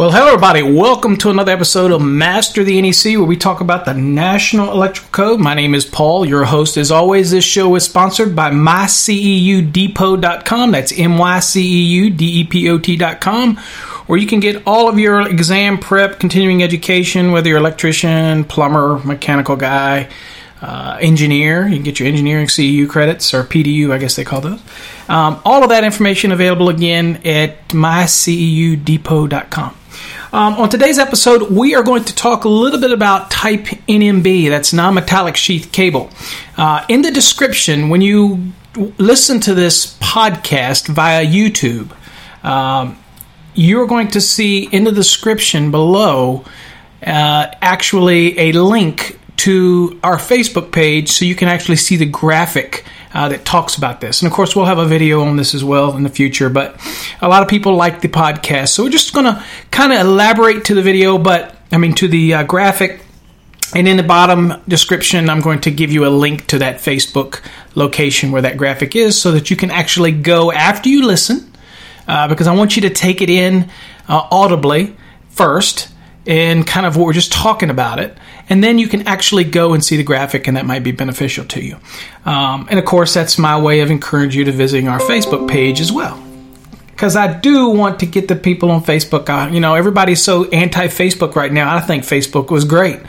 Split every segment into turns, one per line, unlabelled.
Well, hello, everybody. Welcome to another episode of Master the NEC, where we talk about the National Electrical Code. My name is Paul, your host. As always, this show is sponsored by myceudepot.com. That's M Y C E U D E P O T.com, where you can get all of your exam prep, continuing education, whether you're electrician, plumber, mechanical guy, uh, engineer. You can get your engineering CEU credits or PDU, I guess they call those. Um, all of that information available again at myceudepot.com. Um, on today's episode, we are going to talk a little bit about Type NMB, that's non metallic sheath cable. Uh, in the description, when you listen to this podcast via YouTube, um, you're going to see in the description below uh, actually a link to our Facebook page so you can actually see the graphic uh, that talks about this. And of course, we'll have a video on this as well in the future. But a lot of people like the podcast, so we're just going to kind of elaborate to the video, but I mean to the uh, graphic. And in the bottom description, I'm going to give you a link to that Facebook location where that graphic is so that you can actually go after you listen, uh, because I want you to take it in uh, audibly first and kind of what we're just talking about it. And then you can actually go and see the graphic, and that might be beneficial to you. Um, and of course, that's my way of encouraging you to visiting our Facebook page as well. Because I do want to get the people on Facebook. Uh, you know, everybody's so anti Facebook right now. I think Facebook was great.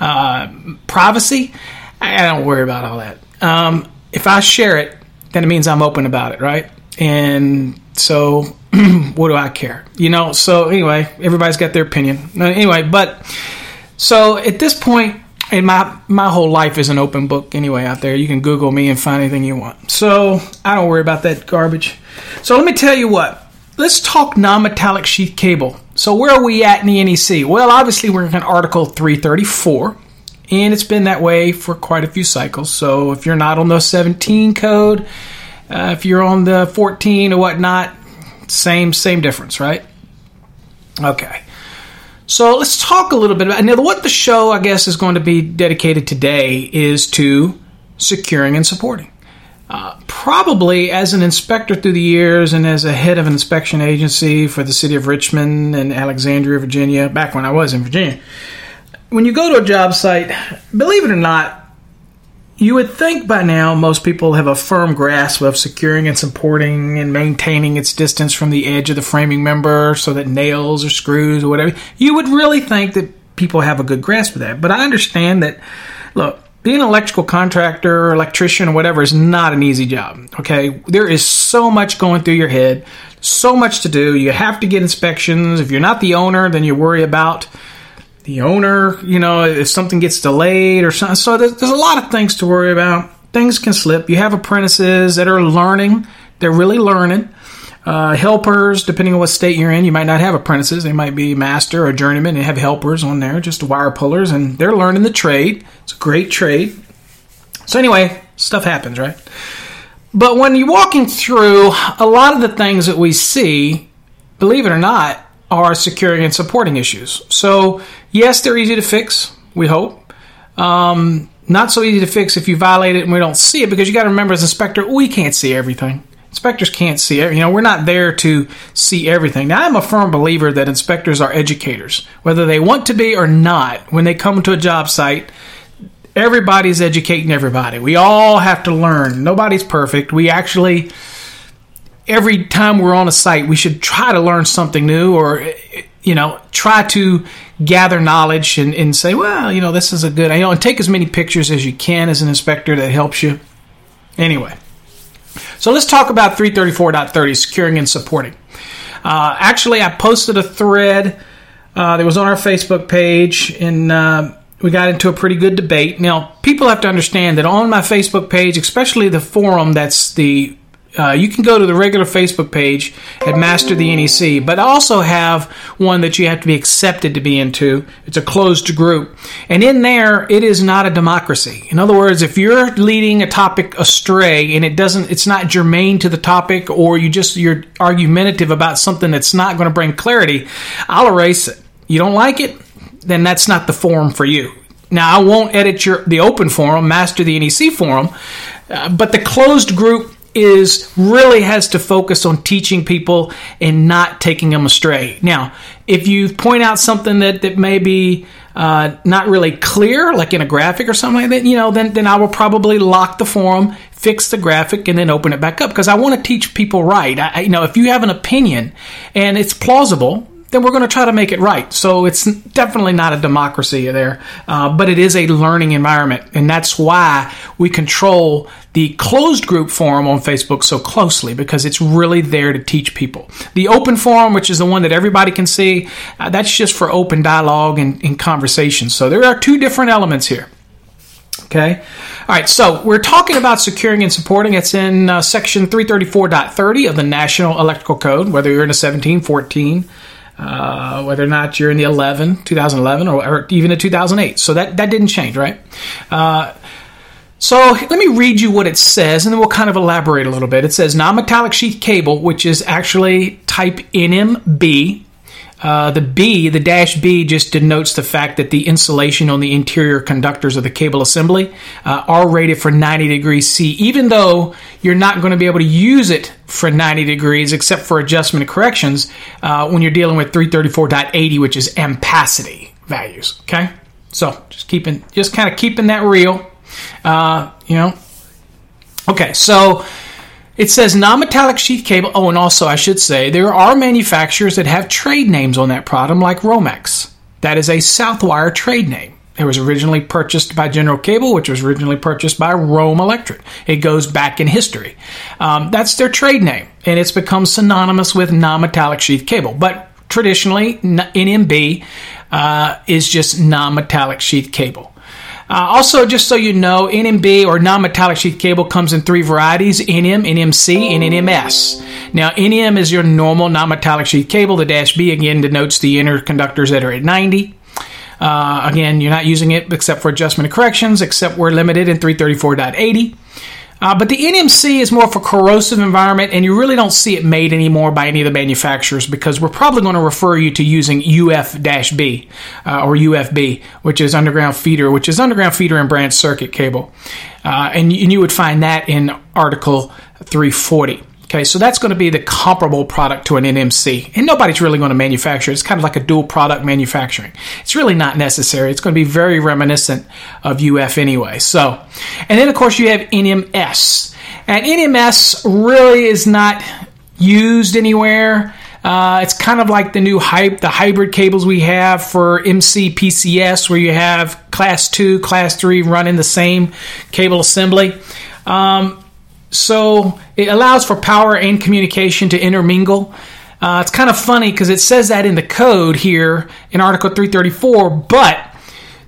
Uh, privacy, I don't worry about all that. Um, if I share it, then it means I'm open about it, right? And so what do I care? You know, so anyway, everybody's got their opinion. Anyway, but so at this point in my my whole life is an open book anyway out there. You can Google me and find anything you want. So I don't worry about that garbage. So let me tell you what. Let's talk non-metallic sheath cable. So where are we at in the NEC? Well, obviously we're in Article 334, and it's been that way for quite a few cycles. So if you're not on the 17 code, uh, if you're on the 14 or whatnot, same same difference, right? Okay. So let's talk a little bit about now. What the show, I guess, is going to be dedicated today is to securing and supporting. Uh, probably as an inspector through the years and as a head of an inspection agency for the city of Richmond and Alexandria, Virginia, back when I was in Virginia, when you go to a job site, believe it or not, you would think by now most people have a firm grasp of securing and supporting and maintaining its distance from the edge of the framing member so that nails or screws or whatever. You would really think that people have a good grasp of that. But I understand that, look, being an electrical contractor or electrician or whatever is not an easy job. Okay. There is so much going through your head, so much to do. You have to get inspections. If you're not the owner, then you worry about the owner, you know, if something gets delayed or something. So there's, there's a lot of things to worry about. Things can slip. You have apprentices that are learning, they're really learning. Uh, helpers, depending on what state you're in, you might not have apprentices. They might be master or journeyman and have helpers on there, just wire pullers, and they're learning the trade. It's a great trade. So, anyway, stuff happens, right? But when you're walking through, a lot of the things that we see, believe it or not, are securing and supporting issues. So, yes, they're easy to fix, we hope. Um, not so easy to fix if you violate it and we don't see it because you got to remember, as inspector, we can't see everything. Inspectors can't see it. You know, we're not there to see everything. Now, I'm a firm believer that inspectors are educators, whether they want to be or not. When they come to a job site, everybody's educating everybody. We all have to learn. Nobody's perfect. We actually every time we're on a site, we should try to learn something new or, you know, try to gather knowledge and, and say, well, you know, this is a good, you know, and take as many pictures as you can as an inspector that helps you. Anyway, so let's talk about 334.30 securing and supporting. Uh, actually, I posted a thread uh, that was on our Facebook page and, uh, we got into a pretty good debate. Now, people have to understand that on my Facebook page, especially the forum that's the uh, you can go to the regular Facebook page at Master the NEC, but I also have one that you have to be accepted to be into. It's a closed group. And in there, it is not a democracy. In other words, if you're leading a topic astray and it doesn't, it's not germane to the topic or you just, you're argumentative about something that's not going to bring clarity, I'll erase it. You don't like it? Then that's not the forum for you. Now, I won't edit your the open forum, Master the NEC forum, uh, but the closed group is really has to focus on teaching people and not taking them astray. Now, if you point out something that, that may be uh, not really clear, like in a graphic or something like that, you know, then, then I will probably lock the forum, fix the graphic, and then open it back up because I want to teach people right. I, you know, if you have an opinion and it's plausible, then we're going to try to make it right. So it's definitely not a democracy there, uh, but it is a learning environment. And that's why we control the closed group forum on Facebook so closely because it's really there to teach people. The open forum, which is the one that everybody can see, uh, that's just for open dialogue and, and conversation. So there are two different elements here. Okay. All right. So we're talking about securing and supporting. It's in uh, section 334.30 of the National Electrical Code, whether you're in a 17, 14, uh, whether or not you're in the 11, 2011, or, or, even a 2008. So that, that didn't change, right? Uh, so let me read you what it says, and then we'll kind of elaborate a little bit. It says non-metallic sheath cable, which is actually type NMB, uh, the B, the dash B, just denotes the fact that the insulation on the interior conductors of the cable assembly uh, are rated for 90 degrees C, even though you're not going to be able to use it for 90 degrees except for adjustment corrections uh, when you're dealing with 334.80, which is ampacity values. Okay, so just keeping, just kind of keeping that real. Uh, you know, okay, so it says non metallic sheath cable. Oh, and also, I should say, there are manufacturers that have trade names on that product, like Romex. That is a Southwire trade name. It was originally purchased by General Cable, which was originally purchased by Rome Electric. It goes back in history. Um, that's their trade name, and it's become synonymous with non metallic sheath cable. But traditionally, NMB uh, is just non metallic sheath cable. Uh, also, just so you know, NMB or non-metallic sheath cable comes in three varieties: NM, NMC, and NMS. Now, NM is your normal non-metallic sheath cable. The dash B again denotes the inner conductors that are at 90. Uh, again, you're not using it except for adjustment corrections, except we're limited in 334.80. Uh, but the NMC is more for corrosive environment, and you really don't see it made anymore by any of the manufacturers because we're probably going to refer you to using UF-B uh, or UFB, which is underground feeder, which is underground feeder and branch circuit cable, uh, and, and you would find that in Article 340. Okay, so that's going to be the comparable product to an NMC. And nobody's really going to manufacture it. It's kind of like a dual product manufacturing. It's really not necessary. It's going to be very reminiscent of UF anyway. So, and then of course you have NMS. And NMS really is not used anywhere. Uh, it's kind of like the new hype, the hybrid cables we have for MCPCS, where you have class two, class three running the same cable assembly. Um, so it allows for power and communication to intermingle. Uh, it's kind of funny because it says that in the code here in Article 334, but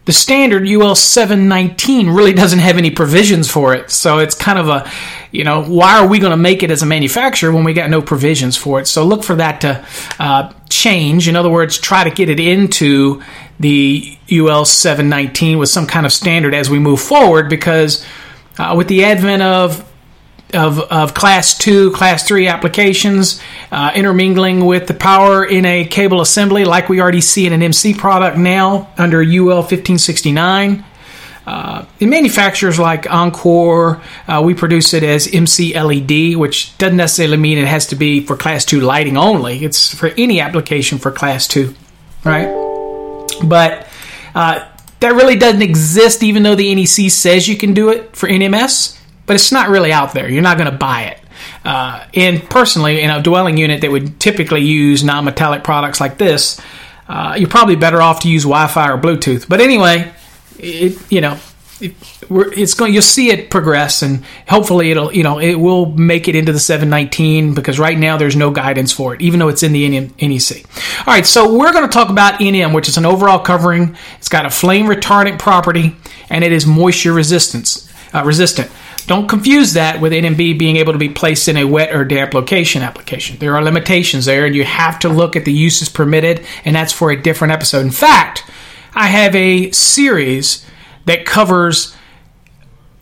the standard UL 719 really doesn't have any provisions for it. So it's kind of a, you know, why are we going to make it as a manufacturer when we got no provisions for it? So look for that to uh, change. In other words, try to get it into the UL 719 with some kind of standard as we move forward because uh, with the advent of of, of class two, class three applications, uh, intermingling with the power in a cable assembly, like we already see in an MC product now under UL 1569. Uh, in manufacturers like Encore, uh, we produce it as MC LED, which doesn't necessarily mean it has to be for class two lighting only. It's for any application for class two, right? But uh, that really doesn't exist, even though the NEC says you can do it for NMS but it's not really out there. You're not going to buy it. Uh, and personally, in a dwelling unit that would typically use non-metallic products like this, uh, you're probably better off to use Wi-Fi or Bluetooth. But anyway, it, you know, it, it's going. You'll see it progress, and hopefully, it'll you know it will make it into the 719 because right now there's no guidance for it, even though it's in the NEC. All right, so we're going to talk about NM, which is an overall covering. It's got a flame retardant property, and it is moisture resistance uh, resistant. Don't confuse that with NMB being able to be placed in a wet or damp location application. There are limitations there, and you have to look at the uses permitted, and that's for a different episode. In fact, I have a series that covers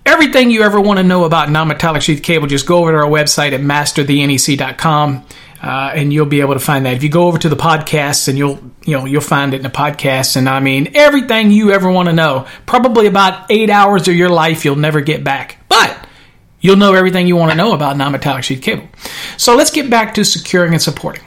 everything you ever want to know about non-metallic sheath cable. Just go over to our website at masterthenec.com. Uh, and you'll be able to find that. If you go over to the podcast, and you'll you know you'll find it in the podcast, and I mean everything you ever want to know. Probably about eight hours of your life you'll never get back. But you'll know everything you want to know about non-metallic sheath cable. So let's get back to securing and supporting.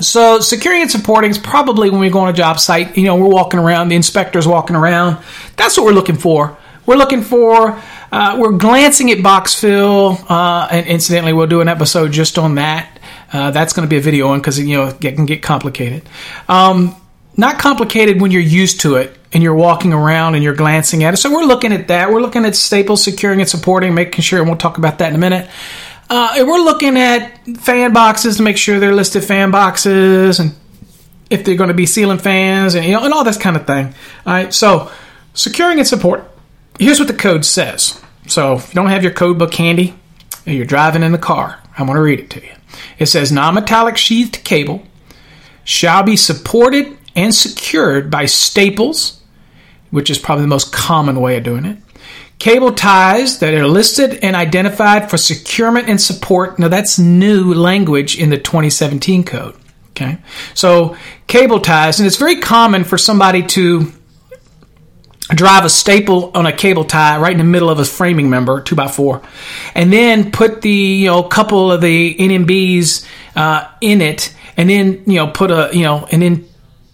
So securing and supporting is probably when we go on a job site, you know, we're walking around, the inspector's walking around. That's what we're looking for. We're looking for, uh, we're glancing at box fill, uh, and incidentally, we'll do an episode just on that. Uh, that's going to be a video one because, you know, it can get complicated. Um, not complicated when you're used to it and you're walking around and you're glancing at it. So we're looking at that. We're looking at staples, securing and supporting, making sure, and we'll talk about that in a minute. Uh, and we're looking at fan boxes to make sure they're listed fan boxes and if they're going to be ceiling fans and you know and all this kind of thing. All right, so securing and support. Here's what the code says. So if you don't have your code book handy, and you're driving in the car, I'm going to read it to you. It says non-metallic sheathed cable shall be supported and secured by staples, which is probably the most common way of doing it Cable ties that are listed and identified for securement and support. Now that's new language in the 2017 code. Okay. So cable ties, and it's very common for somebody to drive a staple on a cable tie right in the middle of a framing member, two by four, and then put the you know couple of the NMBs uh, in it, and then you know put a you know and then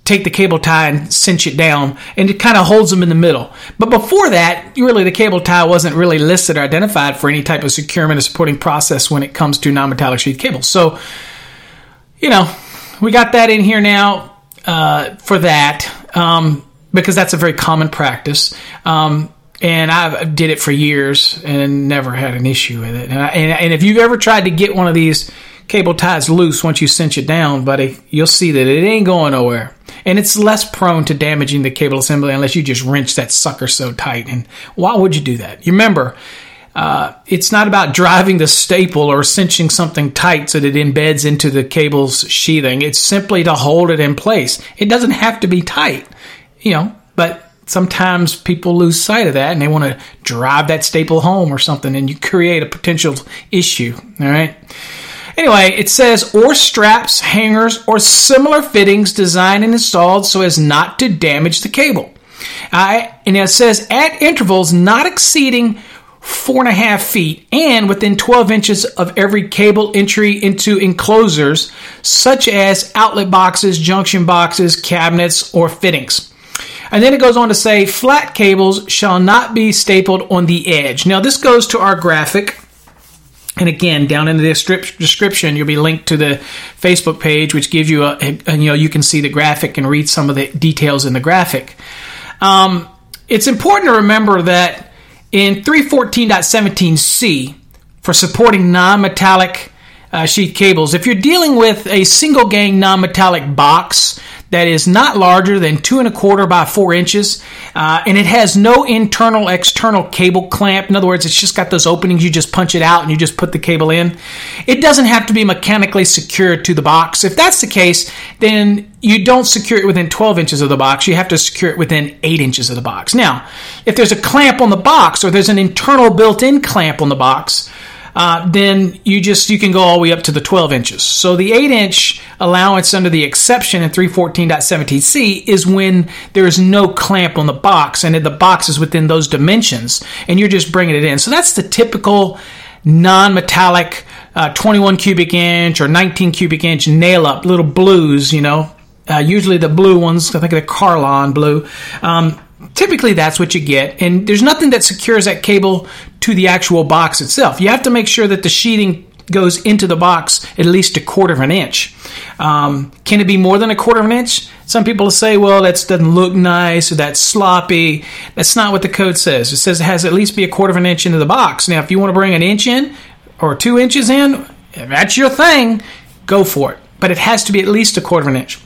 take the cable tie and cinch it down, and it kind of holds them in the middle. But before that, really the cable tie wasn't really listed or identified for any type of securement or supporting process when it comes to non-metallic sheath cables. So, you know, we got that in here now uh, for that um, because that's a very common practice. Um, and I did it for years and never had an issue with it. And, I, and, and if you've ever tried to get one of these cable ties loose once you cinch it down, buddy, you'll see that it ain't going nowhere. And it's less prone to damaging the cable assembly unless you just wrench that sucker so tight. And why would you do that? You remember, uh, it's not about driving the staple or cinching something tight so that it embeds into the cable's sheathing. It's simply to hold it in place. It doesn't have to be tight, you know, but sometimes people lose sight of that and they want to drive that staple home or something and you create a potential issue. All right. Anyway, it says, or straps, hangers, or similar fittings designed and installed so as not to damage the cable. Uh, and it says, at intervals not exceeding four and a half feet and within 12 inches of every cable entry into enclosures, such as outlet boxes, junction boxes, cabinets, or fittings. And then it goes on to say, flat cables shall not be stapled on the edge. Now, this goes to our graphic and again, down in the description, you'll be linked to the Facebook page, which gives you a, a you know, you can see the graphic and read some of the details in the graphic. Um, it's important to remember that in 314.17c, for supporting non-metallic uh, sheath cables, if you're dealing with a single gang non-metallic box that is not larger than two and a quarter by four inches, uh, and it has no internal external cable clamp. In other words, it's just got those openings. You just punch it out and you just put the cable in. It doesn't have to be mechanically secured to the box. If that's the case, then you don't secure it within 12 inches of the box. You have to secure it within 8 inches of the box. Now, if there's a clamp on the box or there's an internal built in clamp on the box, uh, then you just you can go all the way up to the 12 inches. So the 8 inch allowance under the exception in 314.17c is when there is no clamp on the box and the box is within those dimensions and you're just bringing it in. So that's the typical non-metallic uh, 21 cubic inch or 19 cubic inch nail up little blues, you know. Uh, usually the blue ones, I think the Carlon blue. Um, typically that's what you get and there's nothing that secures that cable to the actual box itself. You have to make sure that the sheeting goes into the box at least a quarter of an inch. Um, can it be more than a quarter of an inch? Some people say well that doesn't look nice or that's sloppy. That's not what the code says. It says it has at least be a quarter of an inch into the box. Now if you want to bring an inch in or two inches in if that's your thing go for it. But it has to be at least a quarter of an inch.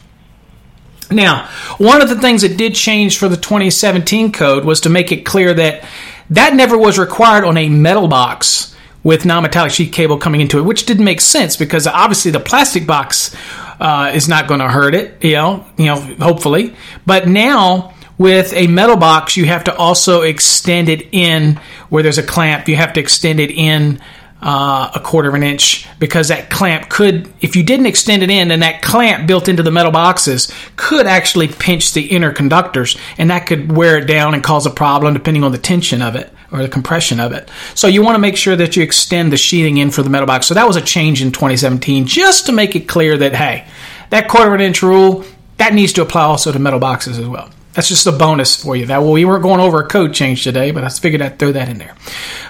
Now, one of the things that did change for the 2017 code was to make it clear that that never was required on a metal box with non-metallic sheath cable coming into it, which didn't make sense because obviously the plastic box uh, is not going to hurt it, you know, you know, hopefully. But now with a metal box, you have to also extend it in where there's a clamp. You have to extend it in uh, a quarter of an inch because that clamp could, if you didn't extend it in, then that clamp built into the metal boxes could actually pinch the inner conductors and that could wear it down and cause a problem depending on the tension of it. or the compression of it. So you want to make sure that you extend the sheathing in for the metal box. So that was a change in 2017, just to make it clear that hey, that quarter of an inch rule that needs to apply also to metal boxes as well. That's just a bonus for you. That well, we weren't going over a code change today, but I figured I'd throw that in there.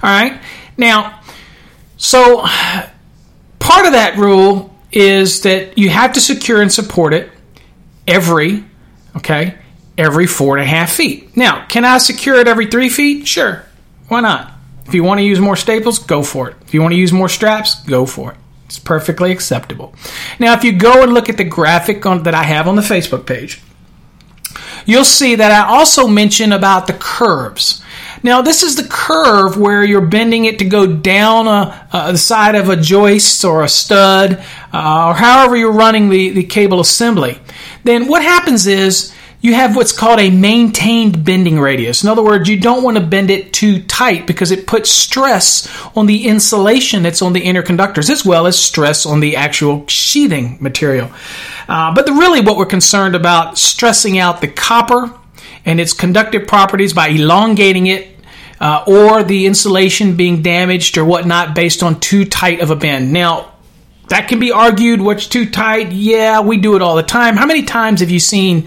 All right, now, so part of that rule is that you have to secure and support it every okay every four and a half feet. Now, can I secure it every three feet? Sure, why not? If you want to use more staples, go for it. If you want to use more straps, go for it. It's perfectly acceptable. Now, if you go and look at the graphic on, that I have on the Facebook page, you'll see that I also mention about the curves. Now, this is the curve where you're bending it to go down a, a, the side of a joist or a stud, uh, or however you're running the, the cable assembly. Then what happens is you have what's called a maintained bending radius. In other words, you don't want to bend it too tight because it puts stress on the insulation that's on the inner conductors as well as stress on the actual sheathing material. Uh, but the, really, what we're concerned about stressing out the copper and its conductive properties by elongating it uh, or the insulation being damaged or whatnot based on too tight of a bend. Now, that can be argued what's too tight. Yeah, we do it all the time. How many times have you seen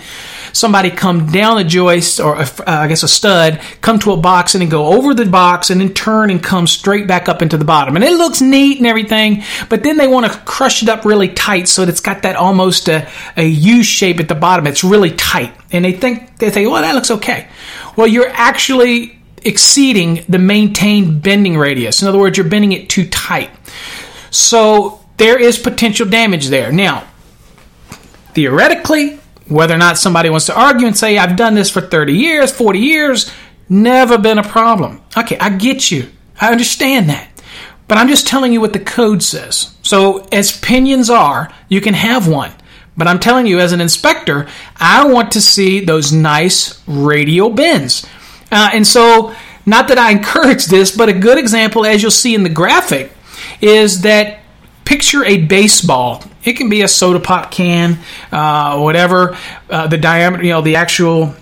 somebody come down a joist or a, uh, I guess a stud, come to a box and then go over the box and then turn and come straight back up into the bottom. And it looks neat and everything, but then they want to crush it up really tight so that it's got that almost a, a U shape at the bottom. It's really tight. And they think, they think, well, that looks okay. Well, you're actually exceeding the maintained bending radius. In other words, you're bending it too tight. So there is potential damage there. Now, theoretically, whether or not somebody wants to argue and say, I've done this for 30 years, 40 years, never been a problem. Okay, I get you. I understand that. But I'm just telling you what the code says. So, as pinions are, you can have one. But I'm telling you, as an inspector, I want to see those nice radial bends. Uh, and so, not that I encourage this, but a good example, as you'll see in the graphic, is that picture a baseball. It can be a soda pop can, uh, whatever uh, the diameter, you know, the actual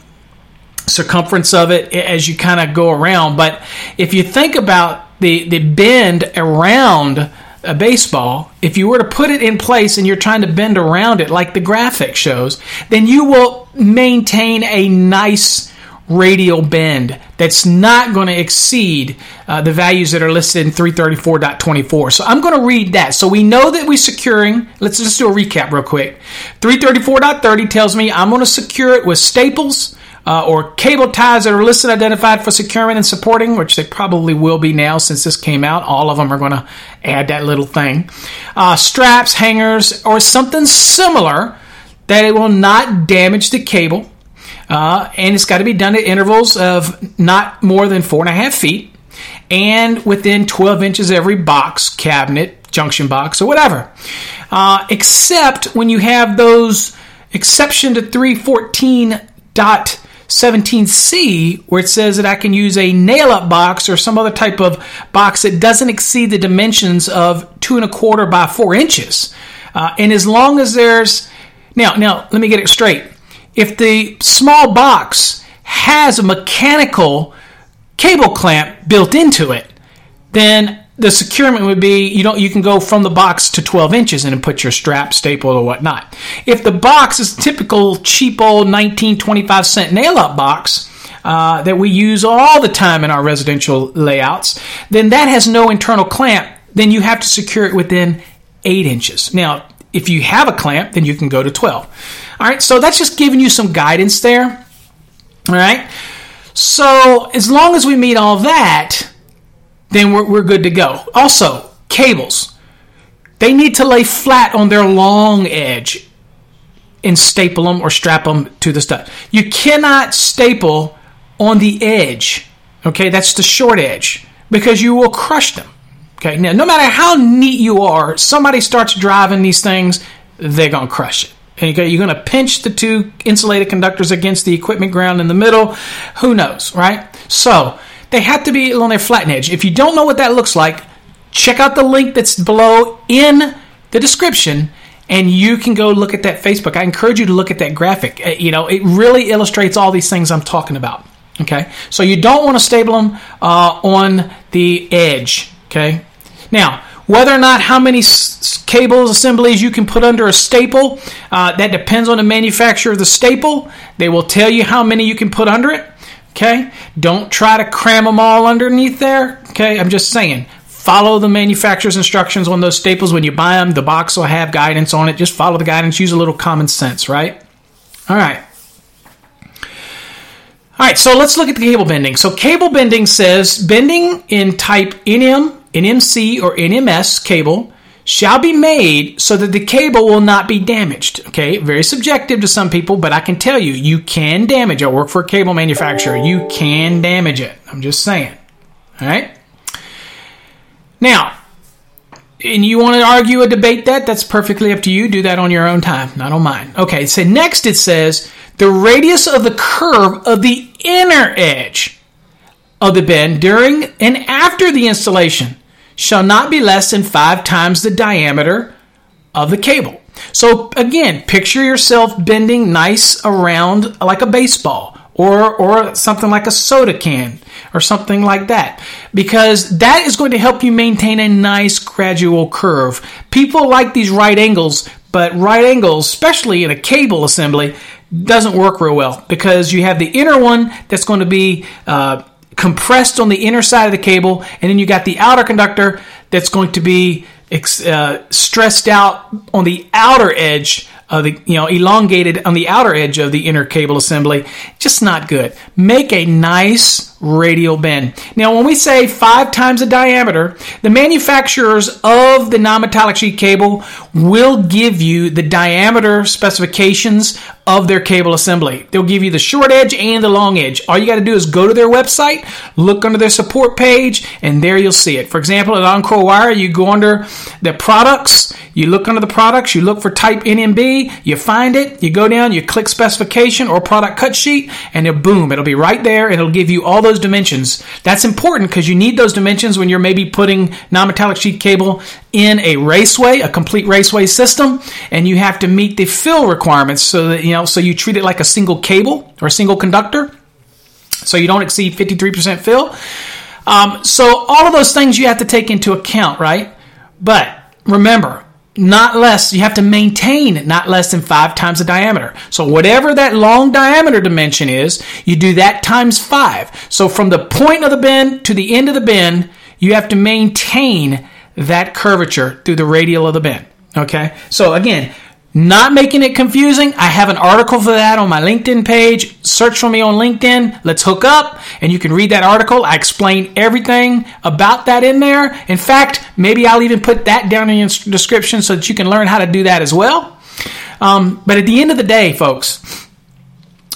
circumference of it as you kind of go around. But if you think about the the bend around a baseball, if you were to put it in place and you're trying to bend around it like the graphic shows, then you will maintain a nice radial bend that's not going to exceed uh, the values that are listed in 334.24. So I'm going to read that. So we know that we're securing, let's just do a recap real quick. 334.30 tells me I'm going to secure it with staples. Uh, or cable ties that are listed identified for securing and supporting, which they probably will be now since this came out. All of them are going to add that little thing. Uh, straps, hangers, or something similar that it will not damage the cable uh, and it's got to be done at intervals of not more than four and a half feet and within 12 inches every box, cabinet, junction box, or whatever. Uh, except when you have those exception to 314.17c, where it says that I can use a nail up box or some other type of box that doesn't exceed the dimensions of two and a quarter by four inches. Uh, and as long as there's now, now let me get it straight if the small box has a mechanical cable clamp built into it, then the securement would be you don't you can go from the box to 12 inches and put your strap staple or whatnot. If the box is typical cheap old 19 25 cent nail up box uh, that we use all the time in our residential layouts then that has no internal clamp then you have to secure it within 8 inches. Now if you have a clamp then you can go to 12 all right, so that's just giving you some guidance there. All right, so as long as we meet all that, then we're, we're good to go. Also, cables. They need to lay flat on their long edge and staple them or strap them to the stud. You cannot staple on the edge. Okay, that's the short edge because you will crush them. Okay, now no matter how neat you are, somebody starts driving these things, they're gonna crush it. Okay, you're to pinch the two insulated conductors against the equipment ground in the middle. Who knows, right? So they have to be on their flat edge. If you don't know what that looks like, check out the link that's below in the description and you can go look at that Facebook. I encourage you to look at that graphic. Uh, you know, it really illustrates all these things I'm talking about. Okay, so you don't want to staple them uh, on the edge. Okay, now whether or not how many s- cables assemblies you can put under a staple, uh, that depends on the manufacturer of the staple. They will tell you how many you can put under it. Okay, don't try to cram them all underneath there. Okay, I'm just saying. Follow the manufacturer's instructions on those staples when you buy them. The box will have guidance on it. Just follow the guidance. Use a little common sense, right? All right. All right, so let's look at the cable bending. So cable bending says bending in type NM, NMC, or NMS cable shall be made so that the cable will not be damaged. Okay, very subjective to some people, but I can tell you, you can damage. it. I work for a cable manufacturer. You can damage it. I'm just saying. All right. Now, and you want to argue or debate that, that's perfectly up to you. Do that on your own time, not on mine. Okay, so next it says the radius of the curve of the inner edge of the bend during and after the installation shall not be less than five times the diameter of the cable. So again, picture yourself bending nice around like a baseball or or something like a soda can or something like that because that is going to help you maintain a nice gradual curve. People like these right angles, but right angles, especially in a cable assembly, doesn't work real well because you have the inner one that's going to be uh, compressed on the inner side of the cable, and then you got the outer conductor that's going to be uh, stressed out on the outer edge of the you know elongated on the outer edge of the inner cable assembly. Just not good. Make a nice radial bend. Now when we say five times the diameter the manufacturers of the non-metallic sheet cable will give you the diameter specifications of their cable assembly. They'll give you the short edge and the long edge. All you got to do is go to their website look under their support page and there you'll see it. For example at encore wire you go under the products you look under the products you look for type nmb you find it, you go down, you click specification or product cut sheet, and boom, it'll be right there and it'll give you all those dimensions. That's important because you need those dimensions when you're maybe putting non-metallic sheet cable in a raceway, a complete raceway system, and you have to meet the fill requirements so that, you know, so you treat it like a single cable or a single conductor. So you don't exceed 53% fill. Um, so all of those things you have to take into account, right? But remember, not less, you have to maintain not less than five times the diameter. So whatever that long diameter dimension is, you do that times five. So from the point of the bend to the end of the bend, you have to maintain that curvature through the radial of the bend. Okay? So again, not making it confusing. I have an article for that on my LinkedIn page. Search for me on LinkedIn. Let's hook up and you can read that article. I explain everything about that in there. In fact, maybe I'll even put that down in your description so that you can learn how to do that as well. Um, but at the end of the day, folks,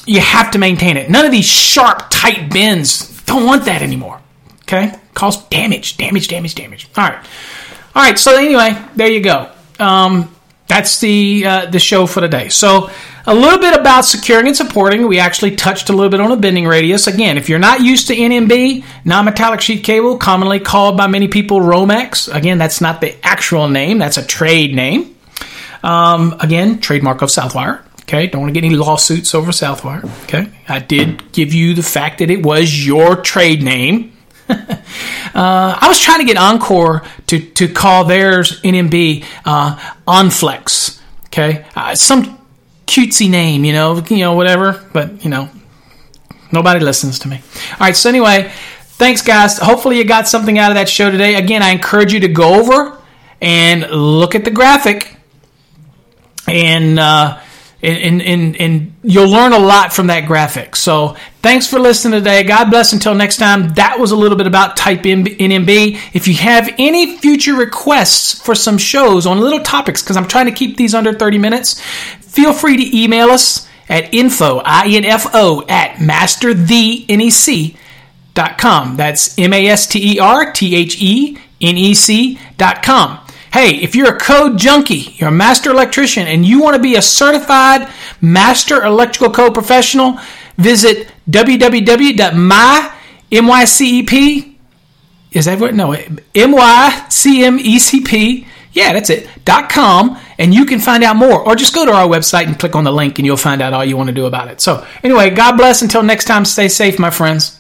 you have to maintain it. None of these sharp, tight bends don't want that anymore. Okay? Cause damage, damage, damage, damage. All right. All right. So anyway, there you go. Um, that's the uh, the show for today. So a little bit about securing and supporting. We actually touched a little bit on a bending radius. Again, if you're not used to NMB, non-metallic sheet cable, commonly called by many people Romex. Again, that's not the actual name. That's a trade name. Um, again, trademark of Southwire. Okay, don't want to get any lawsuits over Southwire. Okay, I did give you the fact that it was your trade name. uh, I was trying to get Encore to, to call theirs NMB uh, Onflex. Okay, uh, some cutesy name, you know, you know, whatever. But you know, nobody listens to me. All right. So anyway, thanks, guys. Hopefully, you got something out of that show today. Again, I encourage you to go over and look at the graphic and. Uh, and, and, and you'll learn a lot from that graphic. So thanks for listening today. God bless until next time. That was a little bit about Type NMB. If you have any future requests for some shows on little topics, because I'm trying to keep these under 30 minutes, feel free to email us at info, I-N-F-O, at masterthenec.com. That's M-A-S-T-E-R-T-H-E-N-E-C dot com. Hey, if you're a code junkie, you're a master electrician, and you want to be a certified master electrical code professional, visit www.mymycep. Is that what? No, M Y C M E C P. Yeah, that's it. Dot com and you can find out more. Or just go to our website and click on the link and you'll find out all you want to do about it. So, anyway, God bless. Until next time, stay safe, my friends.